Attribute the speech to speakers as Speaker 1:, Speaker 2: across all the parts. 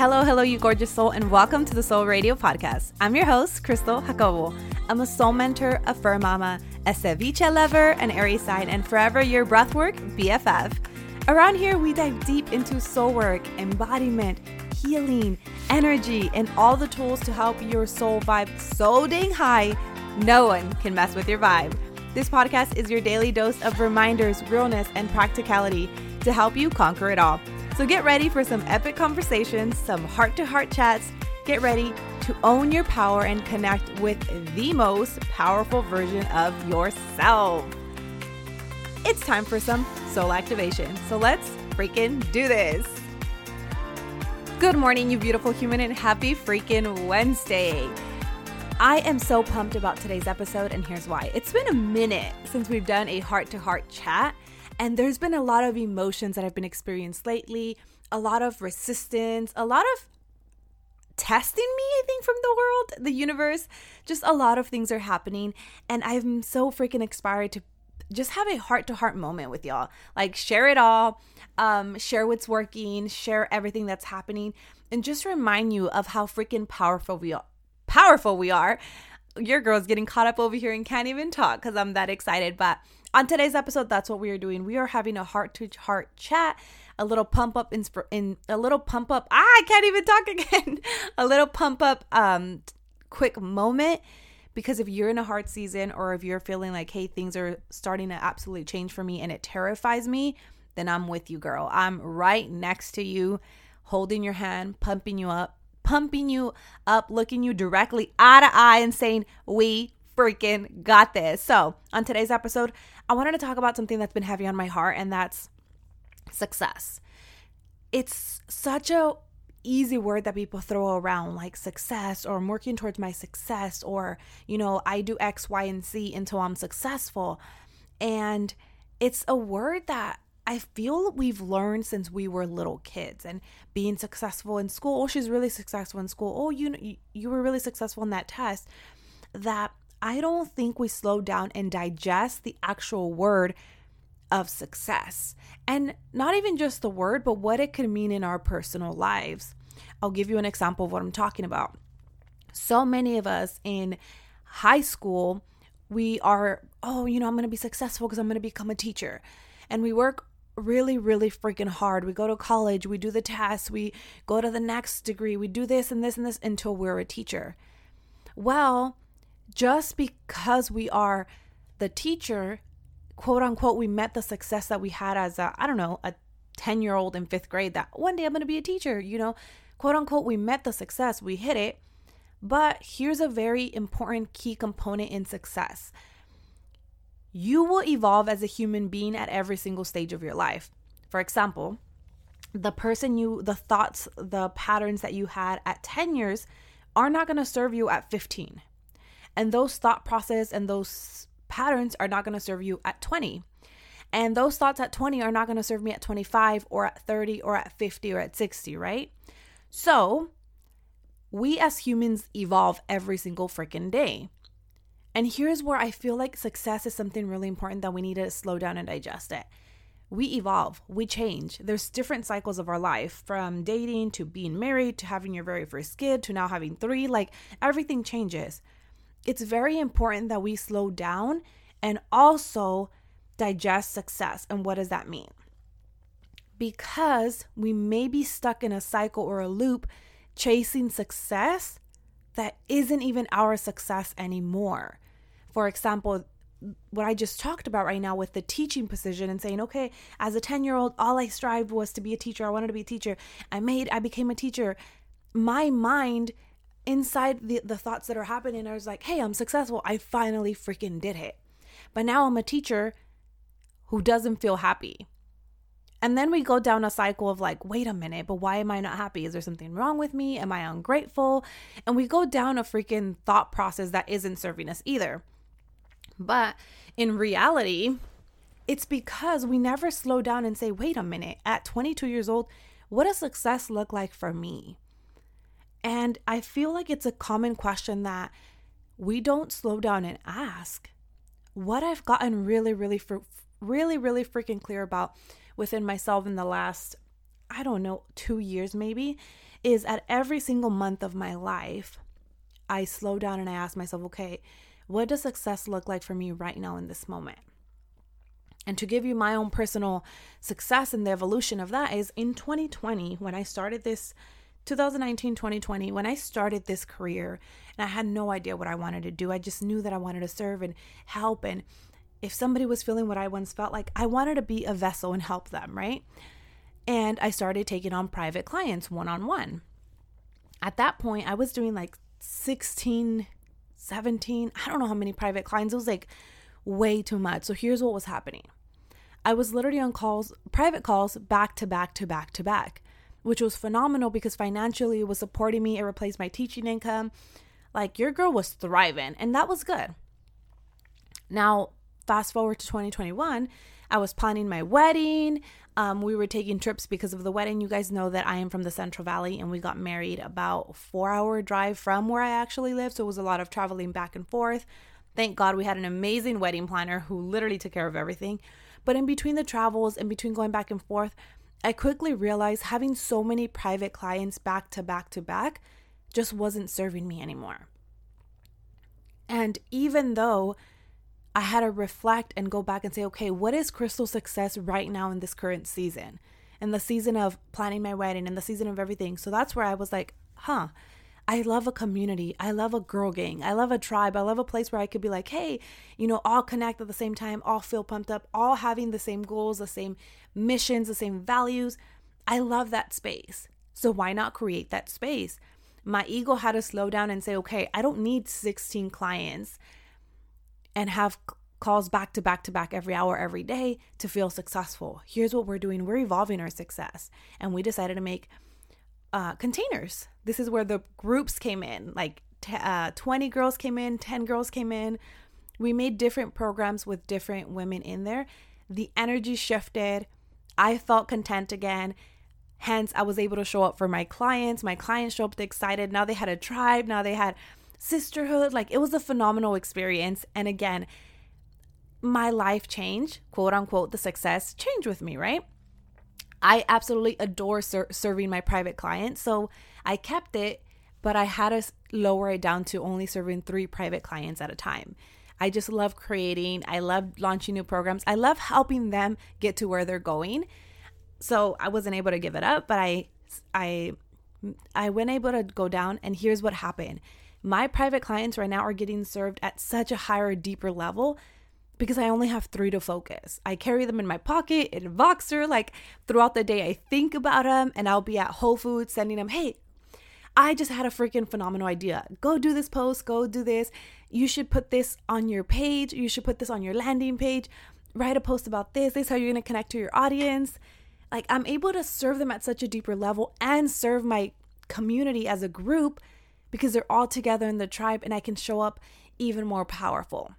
Speaker 1: Hello, hello, you gorgeous soul, and welcome to the Soul Radio Podcast. I'm your host, Crystal Jacobo. I'm a soul mentor, a fur mama, a ceviche lover, an Aries sign, and forever your breathwork BFF. Around here, we dive deep into soul work, embodiment, healing, energy, and all the tools to help your soul vibe so dang high, no one can mess with your vibe. This podcast is your daily dose of reminders, realness, and practicality to help you conquer it all. So get ready for some epic conversations, some heart to heart chats. Get ready to own your power and connect with the most powerful version of yourself. It's time for some soul activation. So let's freaking do this. Good morning, you beautiful human, and happy freaking Wednesday. I am so pumped about today's episode, and here's why. It's been a minute since we've done a heart to heart chat, and there's been a lot of emotions that I've been experienced lately, a lot of resistance, a lot of testing me, I think, from the world, the universe. Just a lot of things are happening. And I'm so freaking inspired to just have a heart to heart moment with y'all. Like, share it all, um, share what's working, share everything that's happening, and just remind you of how freaking powerful we are. Powerful we are. Your girl's getting caught up over here and can't even talk because I'm that excited. But on today's episode, that's what we are doing. We are having a heart to heart chat, a little pump up in, in a little pump up. Ah, I can't even talk again. a little pump up um quick moment because if you're in a hard season or if you're feeling like hey, things are starting to absolutely change for me and it terrifies me, then I'm with you, girl. I'm right next to you, holding your hand, pumping you up, pumping you up, looking you directly eye to eye and saying, "We freaking got this." So, on today's episode, I wanted to talk about something that's been heavy on my heart, and that's success. It's such a easy word that people throw around like success or I'm working towards my success or you know I do X Y and Z until I'm successful and it's a word that I feel we've learned since we were little kids and being successful in school oh she's really successful in school oh you you were really successful in that test that I don't think we slow down and digest the actual word of success. And not even just the word, but what it could mean in our personal lives. I'll give you an example of what I'm talking about. So many of us in high school, we are, oh, you know, I'm going to be successful because I'm going to become a teacher. And we work really, really freaking hard. We go to college, we do the tests, we go to the next degree, we do this and this and this until we're a teacher. Well, just because we are the teacher, quote unquote, we met the success that we had as a, I don't know, a 10 year old in fifth grade that one day I'm going to be a teacher, you know, quote unquote, we met the success, we hit it. But here's a very important key component in success you will evolve as a human being at every single stage of your life. For example, the person you, the thoughts, the patterns that you had at 10 years are not going to serve you at 15. And those thought process and those patterns are not going to serve you at 20. And those thoughts at 20 are not going to serve me at 25 or at 30 or at 50 or at 60, right? So, we as humans evolve every single freaking day. And here's where I feel like success is something really important that we need to slow down and digest it. We evolve, we change. There's different cycles of our life from dating to being married to having your very first kid to now having three. Like everything changes it's very important that we slow down and also digest success. And what does that mean? Because we may be stuck in a cycle or a loop chasing success that isn't even our success anymore. For example, what I just talked about right now with the teaching position and saying, okay, as a 10 year old, all I strived was to be a teacher. I wanted to be a teacher. I made, I became a teacher. My mind inside the, the thoughts that are happening, I was like, hey, I'm successful. I finally freaking did it. But now I'm a teacher who doesn't feel happy. And then we go down a cycle of like, wait a minute, but why am I not happy? Is there something wrong with me? Am I ungrateful? And we go down a freaking thought process that isn't serving us either. But in reality, it's because we never slow down and say, wait a minute, at 22 years old, what does success look like for me? And I feel like it's a common question that we don't slow down and ask. What I've gotten really, really, fr- really, really freaking clear about within myself in the last, I don't know, two years maybe, is at every single month of my life, I slow down and I ask myself, okay, what does success look like for me right now in this moment? And to give you my own personal success and the evolution of that is in 2020, when I started this 2019, 2020, when I started this career and I had no idea what I wanted to do, I just knew that I wanted to serve and help. And if somebody was feeling what I once felt like, I wanted to be a vessel and help them, right? And I started taking on private clients one on one. At that point, I was doing like 16, 17, I don't know how many private clients. It was like way too much. So here's what was happening I was literally on calls, private calls, back to back to back to back, which was phenomenal because financially it was supporting me. It replaced my teaching income. Like your girl was thriving, and that was good. Now, fast forward to 2021, I was planning my wedding. Um, we were taking trips because of the wedding. You guys know that I am from the Central Valley and we got married about four hour drive from where I actually live. So it was a lot of traveling back and forth. Thank God we had an amazing wedding planner who literally took care of everything. But in between the travels, and between going back and forth, I quickly realized having so many private clients back to back to back just wasn't serving me anymore. And even though I had to reflect and go back and say, okay, what is Crystal's success right now in this current season? In the season of planning my wedding, in the season of everything. So that's where I was like, huh, I love a community. I love a girl gang. I love a tribe. I love a place where I could be like, hey, you know, all connect at the same time, all feel pumped up, all having the same goals, the same missions, the same values. I love that space. So why not create that space? My ego had to slow down and say, okay, I don't need 16 clients and have calls back to back to back every hour, every day to feel successful. Here's what we're doing we're evolving our success. And we decided to make uh, containers. This is where the groups came in. Like t- uh, 20 girls came in, 10 girls came in. We made different programs with different women in there. The energy shifted. I felt content again. Hence, I was able to show up for my clients. My clients showed up excited. Now they had a tribe. Now they had sisterhood. Like it was a phenomenal experience. And again, my life changed, quote unquote, the success changed with me, right? I absolutely adore ser- serving my private clients. So I kept it, but I had to lower it down to only serving three private clients at a time. I just love creating, I love launching new programs, I love helping them get to where they're going. So I wasn't able to give it up, but I, I, I went able to go down, and here's what happened. My private clients right now are getting served at such a higher, deeper level because I only have three to focus. I carry them in my pocket, in Voxer, like throughout the day, I think about them and I'll be at Whole Foods sending them, hey, I just had a freaking phenomenal idea. Go do this post, go do this. You should put this on your page. You should put this on your landing page. Write a post about this. This is how you're to connect to your audience. Like, I'm able to serve them at such a deeper level and serve my community as a group because they're all together in the tribe and I can show up even more powerful.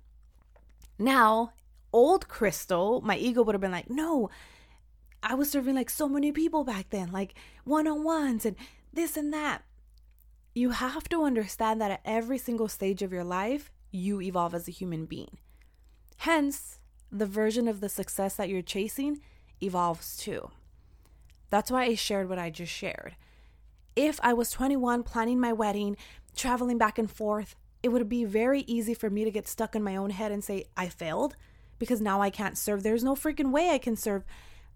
Speaker 1: Now, old Crystal, my ego would have been like, no, I was serving like so many people back then, like one on ones and this and that. You have to understand that at every single stage of your life, you evolve as a human being. Hence, the version of the success that you're chasing evolves too. That's why I shared what I just shared. If I was 21 planning my wedding, traveling back and forth, it would be very easy for me to get stuck in my own head and say, I failed because now I can't serve. There's no freaking way I can serve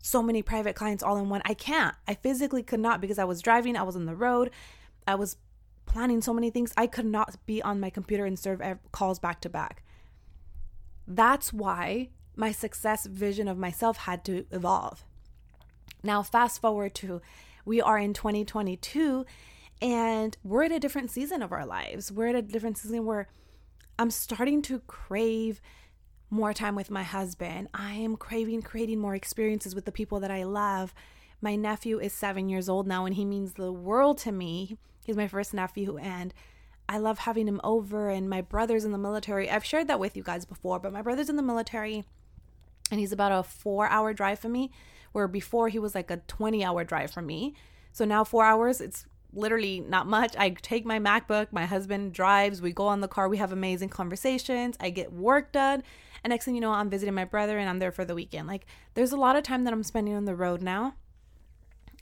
Speaker 1: so many private clients all in one. I can't. I physically could not because I was driving, I was on the road, I was planning so many things. I could not be on my computer and serve calls back to back. That's why my success vision of myself had to evolve. Now, fast forward to we are in 2022 and we're at a different season of our lives. We're at a different season where I'm starting to crave more time with my husband. I am craving creating more experiences with the people that I love. My nephew is seven years old now, and he means the world to me. He's my first nephew, and I love having him over. And my brother's in the military. I've shared that with you guys before, but my brother's in the military, and he's about a four hour drive from me, where before he was like a 20 hour drive from me. So now, four hours, it's literally not much. I take my MacBook, my husband drives, we go on the car, we have amazing conversations, I get work done. And next thing you know, I'm visiting my brother and I'm there for the weekend. Like, there's a lot of time that I'm spending on the road now.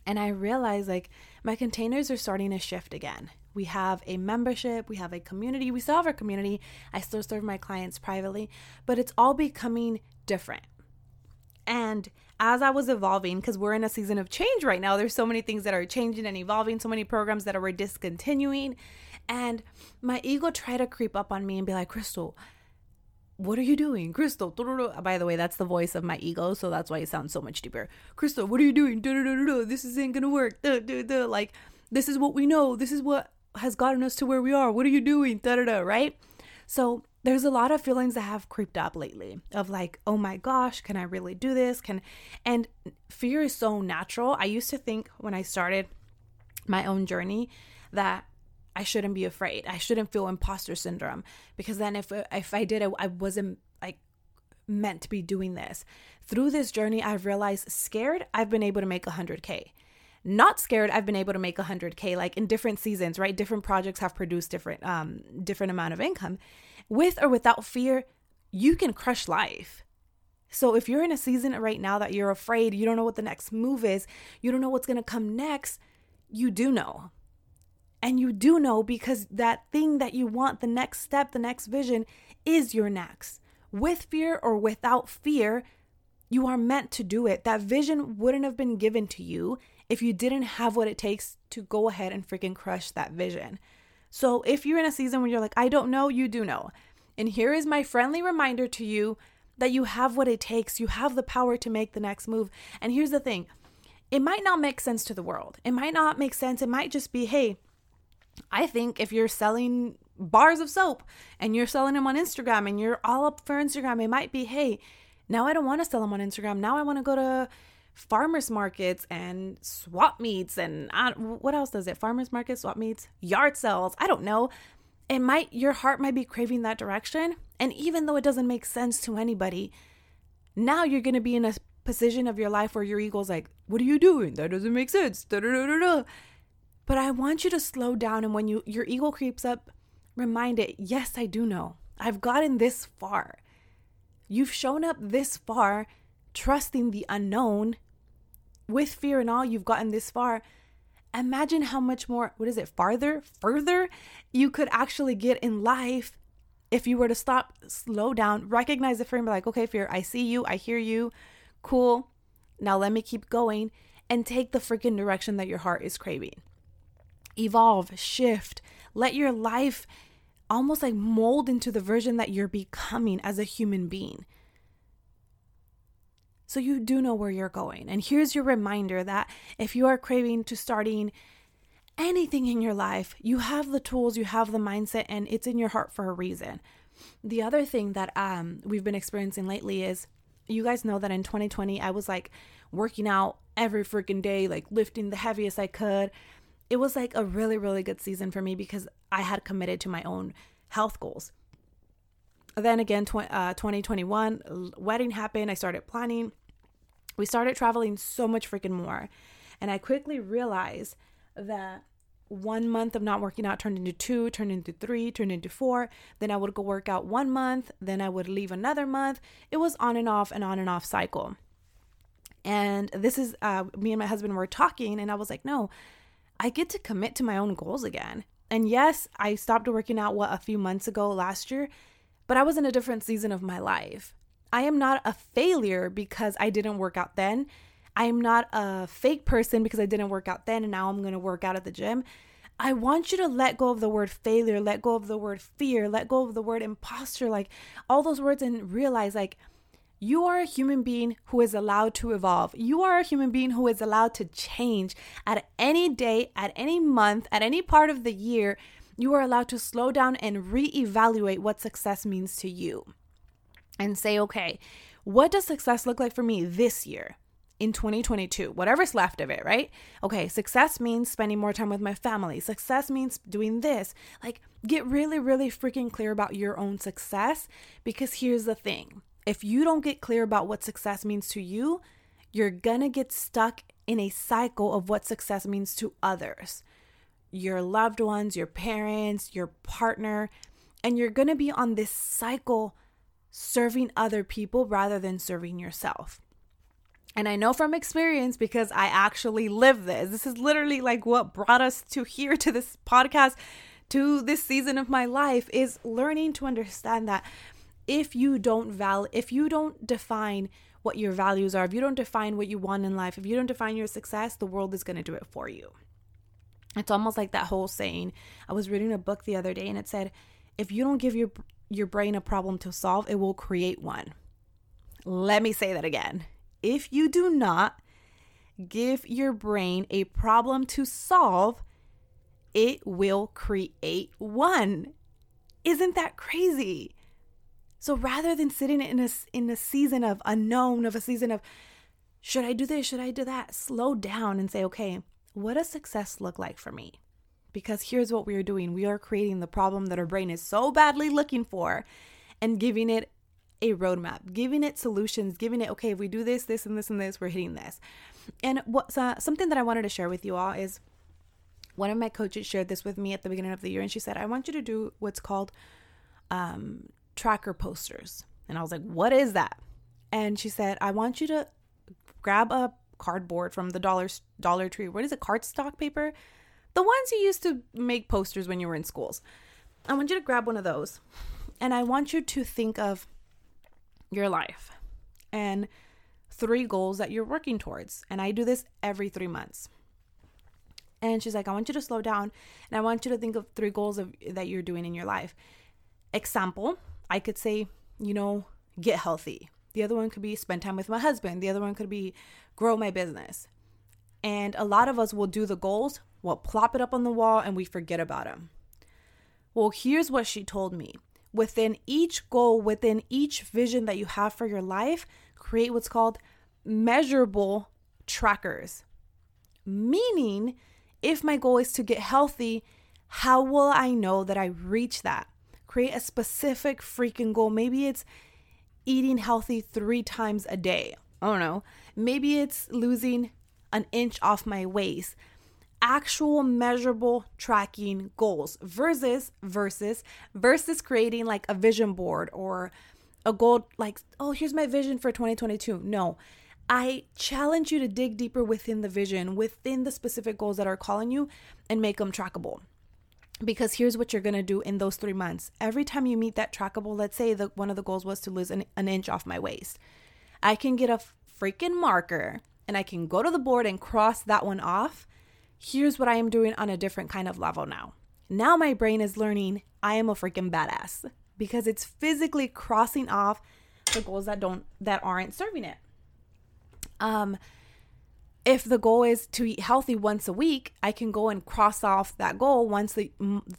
Speaker 1: And I realized like my containers are starting to shift again. We have a membership, we have a community, we still have our community. I still serve my clients privately, but it's all becoming different. And as I was evolving, because we're in a season of change right now, there's so many things that are changing and evolving, so many programs that are discontinuing. And my ego tried to creep up on me and be like, Crystal, what are you doing? Crystal, by the way, that's the voice of my ego, so that's why it sounds so much deeper. Crystal, what are you doing? This isn't gonna work. Like, this is what we know. This is what has gotten us to where we are. What are you doing? Right? So there's a lot of feelings that have creeped up lately of like, oh my gosh, can I really do this? Can and fear is so natural. I used to think when I started my own journey that I shouldn't be afraid. I shouldn't feel imposter syndrome because then if if I did I, I wasn't like meant to be doing this. Through this journey I've realized scared I've been able to make 100k not scared i've been able to make 100k like in different seasons right different projects have produced different um different amount of income with or without fear, you can crush life. So if you're in a season right now that you're afraid, you don't know what the next move is, you don't know what's going to come next, you do know. And you do know because that thing that you want, the next step, the next vision is your next. With fear or without fear, you are meant to do it. That vision wouldn't have been given to you if you didn't have what it takes to go ahead and freaking crush that vision. So if you're in a season where you're like, I don't know, you do know. And here is my friendly reminder to you that you have what it takes. You have the power to make the next move. And here's the thing it might not make sense to the world. It might not make sense. It might just be, hey, I think if you're selling bars of soap and you're selling them on Instagram and you're all up for Instagram, it might be, hey, now I don't want to sell them on Instagram. Now I want to go to farmers markets and swap meets and uh, what else does it? Farmers markets, swap meets, yard sales. I don't know. It might your heart might be craving that direction, and even though it doesn't make sense to anybody, now you're going to be in a position of your life where your ego's like, "What are you doing? That doesn't make sense." Da-da-da-da-da. But I want you to slow down and when you your ego creeps up, remind it, "Yes, I do know. I've gotten this far. You've shown up this far." trusting the unknown with fear and all you've gotten this far imagine how much more what is it farther further you could actually get in life if you were to stop slow down recognize the fear and be like okay fear i see you i hear you cool now let me keep going and take the freaking direction that your heart is craving. Evolve shift let your life almost like mold into the version that you're becoming as a human being so you do know where you're going. And here's your reminder that if you are craving to starting anything in your life, you have the tools, you have the mindset, and it's in your heart for a reason. The other thing that um, we've been experiencing lately is you guys know that in 2020, I was like working out every freaking day, like lifting the heaviest I could. It was like a really, really good season for me because I had committed to my own health goals. Then again, tw- uh, 2021, wedding happened. I started planning. We started traveling so much freaking more. And I quickly realized that one month of not working out turned into two, turned into three, turned into four. Then I would go work out one month, then I would leave another month. It was on and off and on and off cycle. And this is uh, me and my husband were talking, and I was like, no, I get to commit to my own goals again. And yes, I stopped working out what a few months ago last year, but I was in a different season of my life. I am not a failure because I didn't work out then. I am not a fake person because I didn't work out then and now I'm going to work out at the gym. I want you to let go of the word failure, let go of the word fear, let go of the word imposter, like all those words, and realize like you are a human being who is allowed to evolve. You are a human being who is allowed to change at any day, at any month, at any part of the year. You are allowed to slow down and reevaluate what success means to you and say, okay, what does success look like for me this year? in 2022, whatever's left of it, right? Okay, success means spending more time with my family. Success means doing this. Like, get really, really freaking clear about your own success because here's the thing if you don't get clear about what success means to you, you're gonna get stuck in a cycle of what success means to others your loved ones, your parents, your partner, and you're gonna be on this cycle serving other people rather than serving yourself. And I know from experience because I actually live this. This is literally like what brought us to here to this podcast, to this season of my life is learning to understand that if you don't val if you don't define what your values are, if you don't define what you want in life, if you don't define your success, the world is going to do it for you. It's almost like that whole saying. I was reading a book the other day and it said, if you don't give your your brain a problem to solve, it will create one. Let me say that again. If you do not give your brain a problem to solve, it will create one. Isn't that crazy? So rather than sitting in a in a season of unknown, of a season of should I do this, should I do that, slow down and say, okay, what does success look like for me? Because here's what we are doing. We are creating the problem that our brain is so badly looking for and giving it a roadmap, giving it solutions, giving it, okay, if we do this, this, and this, and this, we're hitting this. And what uh, something that I wanted to share with you all is one of my coaches shared this with me at the beginning of the year, and she said, I want you to do what's called um, tracker posters. And I was like, what is that? And she said, I want you to grab a cardboard from the Dollar Dollar Tree. What is it? Cardstock paper? The ones you used to make posters when you were in schools. I want you to grab one of those. And I want you to think of your life and three goals that you're working towards. And I do this every 3 months. And she's like, I want you to slow down and I want you to think of three goals of, that you're doing in your life. Example, I could say, you know, get healthy. The other one could be spend time with my husband. The other one could be grow my business. And a lot of us will do the goals, we'll plop it up on the wall, and we forget about them. Well, here's what she told me within each goal, within each vision that you have for your life, create what's called measurable trackers. Meaning, if my goal is to get healthy, how will I know that I reach that? Create a specific freaking goal. Maybe it's eating healthy three times a day. I don't know. Maybe it's losing an inch off my waist. Actual measurable tracking goals versus versus versus creating like a vision board or a goal like, oh, here's my vision for 2022. No. I challenge you to dig deeper within the vision, within the specific goals that are calling you and make them trackable because here's what you're going to do in those three months every time you meet that trackable let's say that one of the goals was to lose an, an inch off my waist i can get a freaking marker and i can go to the board and cross that one off here's what i am doing on a different kind of level now now my brain is learning i am a freaking badass because it's physically crossing off the goals that don't that aren't serving it um if the goal is to eat healthy once a week, I can go and cross off that goal once the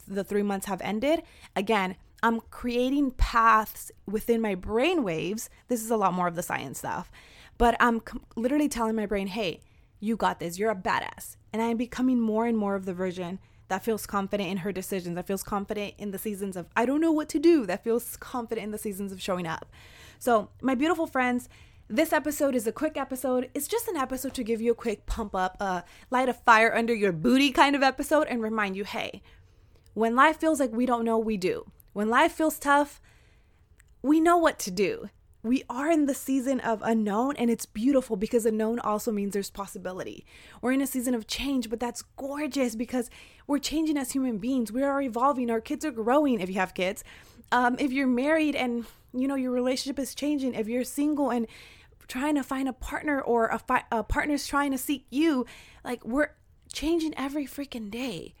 Speaker 1: the 3 months have ended. Again, I'm creating paths within my brain waves. This is a lot more of the science stuff. But I'm literally telling my brain, "Hey, you got this. You're a badass." And I'm becoming more and more of the version that feels confident in her decisions, that feels confident in the seasons of I don't know what to do, that feels confident in the seasons of showing up. So, my beautiful friends, this episode is a quick episode. It's just an episode to give you a quick pump up, uh, light a fire under your booty kind of episode and remind you hey, when life feels like we don't know, we do. When life feels tough, we know what to do. We are in the season of unknown, and it's beautiful because unknown also means there's possibility. We're in a season of change, but that's gorgeous because we're changing as human beings. We are evolving. Our kids are growing if you have kids. Um, if you're married and you know your relationship is changing, if you're single and trying to find a partner or a, fi- a partner's trying to seek you. Like we're changing every freaking day.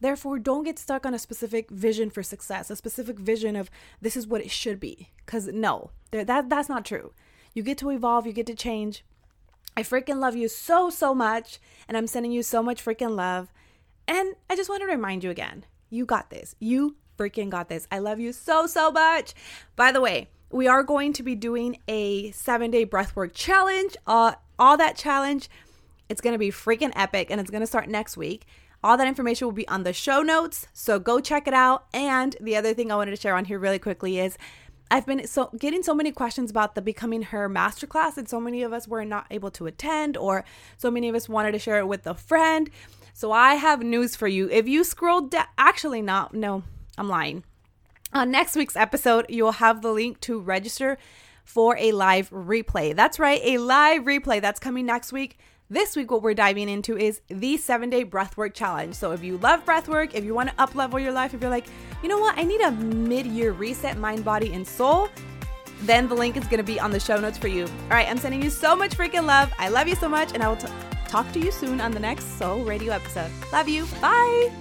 Speaker 1: Therefore, don't get stuck on a specific vision for success, a specific vision of this is what it should be. Because no, that that's not true. You get to evolve, you get to change. I freaking love you so, so much. And I'm sending you so much freaking love. And I just want to remind you again you got this. You freaking got this. I love you so, so much. By the way, we are going to be doing a seven day breathwork challenge. Uh, all that challenge, it's going to be freaking epic and it's going to start next week. All that information will be on the show notes, so go check it out. And the other thing I wanted to share on here really quickly is I've been so getting so many questions about the becoming her masterclass, and so many of us were not able to attend, or so many of us wanted to share it with a friend. So I have news for you. If you scroll down, actually, not no, I'm lying. On next week's episode, you'll have the link to register for a live replay. That's right, a live replay that's coming next week. This week, what we're diving into is the seven day breathwork challenge. So, if you love breathwork, if you want to up level your life, if you're like, you know what, I need a mid year reset, mind, body, and soul, then the link is going to be on the show notes for you. All right, I'm sending you so much freaking love. I love you so much, and I will t- talk to you soon on the next Soul Radio episode. Love you. Bye.